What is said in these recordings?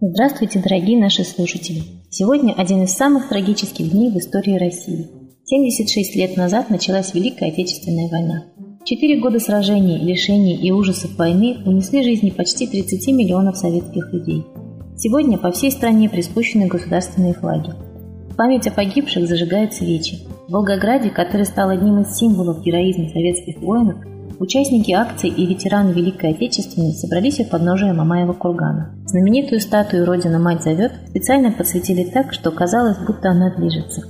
Здравствуйте, дорогие наши слушатели! Сегодня один из самых трагических дней в истории России. 76 лет назад началась Великая Отечественная война. Четыре года сражений, лишений и ужасов войны унесли жизни почти 30 миллионов советских людей. Сегодня по всей стране приспущены государственные флаги. В память о погибших зажигают свечи. В Волгограде, который стал одним из символов героизма советских воинов, Участники акции и ветераны Великой Отечественной собрались у подножия Мамаева кургана. Знаменитую статую «Родина мать зовет» специально подсветили так, что казалось, будто она движется.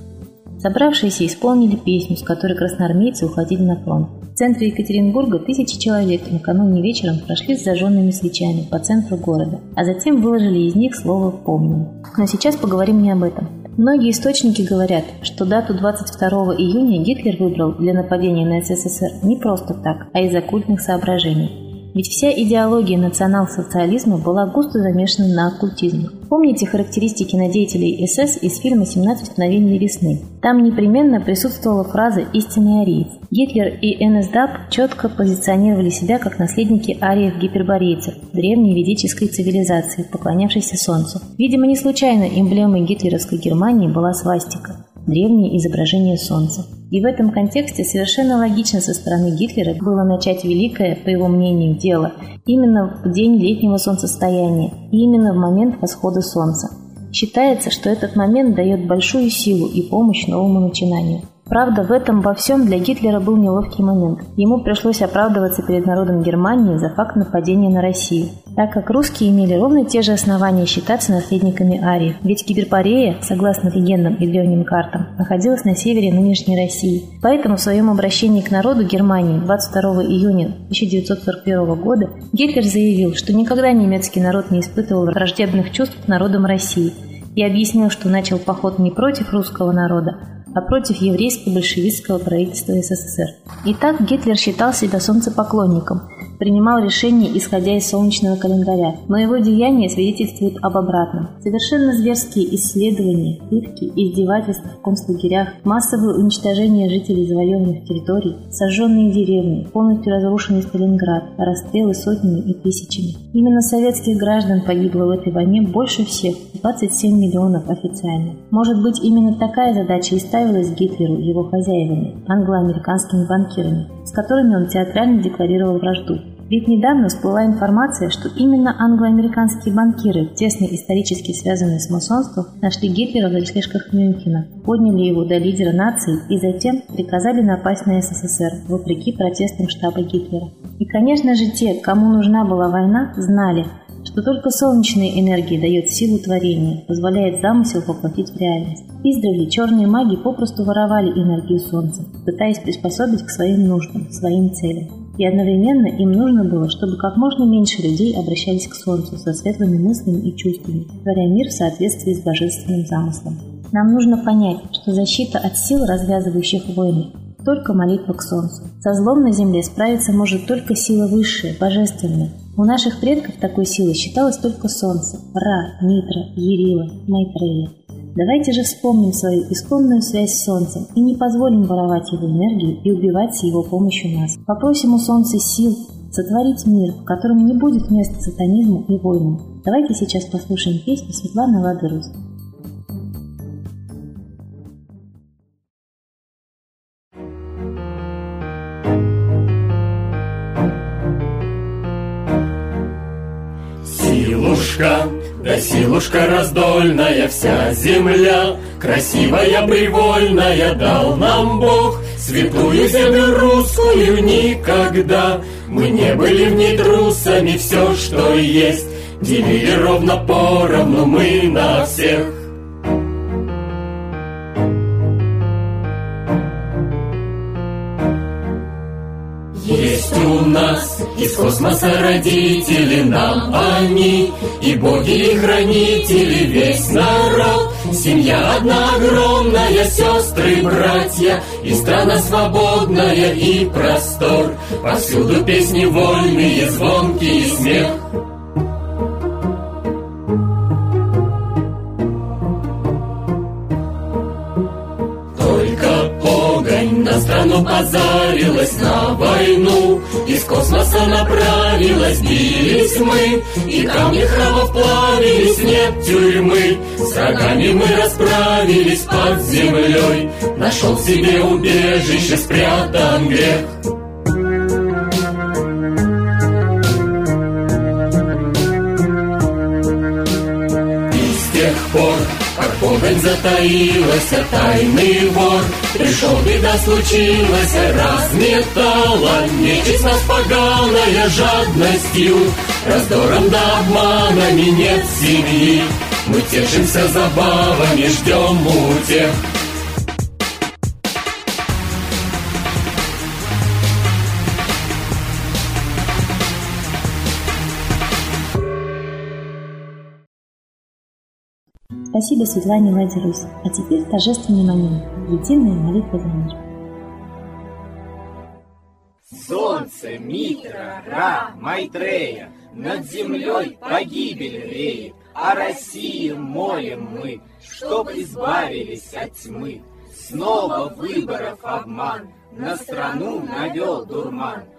Собравшиеся исполнили песню, с которой красноармейцы уходили на фронт. В центре Екатеринбурга тысячи человек накануне вечером прошли с зажженными свечами по центру города, а затем выложили из них слово «помним». Но сейчас поговорим не об этом. Многие источники говорят, что дату 22 июня Гитлер выбрал для нападения на СССР не просто так, а из-за культных соображений. Ведь вся идеология национал-социализма была густо замешана на оккультизме. Помните характеристики на деятелей СС из фильма «17 мгновений весны»? Там непременно присутствовала фраза «истинный ариец». Гитлер и НСДАП четко позиционировали себя как наследники ариев-гиперборейцев, древней ведической цивилизации, поклонявшейся Солнцу. Видимо, не случайно эмблемой гитлеровской Германии была свастика – древнее изображение Солнца. И в этом контексте совершенно логично со стороны Гитлера было начать великое, по его мнению, дело именно в день летнего солнцестояния и именно в момент восхода Солнца. Считается, что этот момент дает большую силу и помощь новому начинанию. Правда, в этом во всем для Гитлера был неловкий момент. Ему пришлось оправдываться перед народом Германии за факт нападения на Россию, так как русские имели ровно те же основания считаться наследниками Арии. Ведь Гиперборея, согласно легендам и древним картам, находилась на севере нынешней России. Поэтому в своем обращении к народу Германии 22 июня 1941 года Гитлер заявил, что никогда немецкий народ не испытывал враждебных чувств к народам России и объяснил, что начал поход не против русского народа, а против еврейско-большевистского правительства СССР. Итак, Гитлер считал себя солнцепоклонником, принимал решения, исходя из солнечного календаря, но его деяния свидетельствуют об обратном. Совершенно зверские исследования, пытки, издевательства в концлагерях, массовое уничтожение жителей завоеванных территорий, сожженные деревни, полностью разрушенный Сталинград, расстрелы сотнями и тысячами. Именно советских граждан погибло в этой войне больше всех – 27 миллионов официально. Может быть, именно такая задача и ставилась Гитлеру его хозяевами, англо-американскими банкирами, с которыми он театрально декларировал вражду. Ведь недавно всплыла информация, что именно англо-американские банкиры, тесно исторически связанные с масонством, нашли Гитлера в ночлежках Мюнхена, подняли его до лидера нации и затем приказали напасть на СССР, вопреки протестам штаба Гитлера. И, конечно же, те, кому нужна была война, знали, что только солнечная энергия дает силу творения, позволяет замысел воплотить в реальность. Издревле черные маги попросту воровали энергию Солнца, пытаясь приспособить к своим нуждам, своим целям и одновременно им нужно было, чтобы как можно меньше людей обращались к Солнцу со светлыми мыслями и чувствами, творя мир в соответствии с божественным замыслом. Нам нужно понять, что защита от сил, развязывающих войны, только молитва к Солнцу. Со злом на земле справиться может только сила высшая, божественная. У наших предков такой силой считалось только Солнце, Ра, Митра, Ерила, Майтрея. Давайте же вспомним свою исконную связь с Солнцем и не позволим воровать его энергию и убивать с его помощью нас. Попросим у Солнца сил сотворить мир, в котором не будет места сатанизму и войнам. Давайте сейчас послушаем песню Светланы Лады Силушка да силушка раздольная вся земля, Красивая, привольная дал нам Бог, Святую землю русскую никогда. Мы не были в ней трусами, все, что есть, Делили ровно поровну мы на всех. Есть у нас из космоса родители нам они, И боги и хранители весь народ. Семья одна огромная, сестры, братья, И страна свободная и простор. Повсюду песни вольные, звонкий смех. Страну позарилась на войну Из космоса направилась, бились мы, И камни храмов плавились, нет тюрьмы. С врагами мы расправились под землей, Нашел себе убежище, спрятан грех. Погонь затаилась, а тайный вор Пришел, беда случилась, разметала Нечисть поганая жадностью. Раздором да обманами нет семьи. Мы тешимся забавами, ждем утех Спасибо Светлане Ладе А теперь торжественный момент. Единая молитва за мир. Солнце, Митра, Ра, Майтрея, Над землей погибель реет, О России молим мы, Чтоб избавились от тьмы. Снова выборов обман, На страну навел дурман —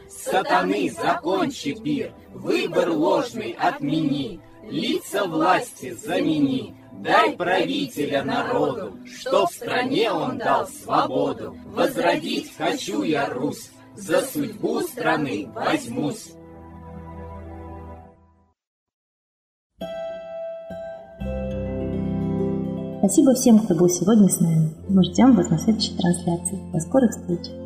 Сатаны, закончи пир, Выбор ложный отмени, Лица власти замени, Дай правителя народу, Что в стране он дал свободу. Возродить хочу я Русь, За судьбу страны возьмусь. Спасибо всем, кто был сегодня с нами. Мы ждем вас на следующей трансляции. До скорых встреч!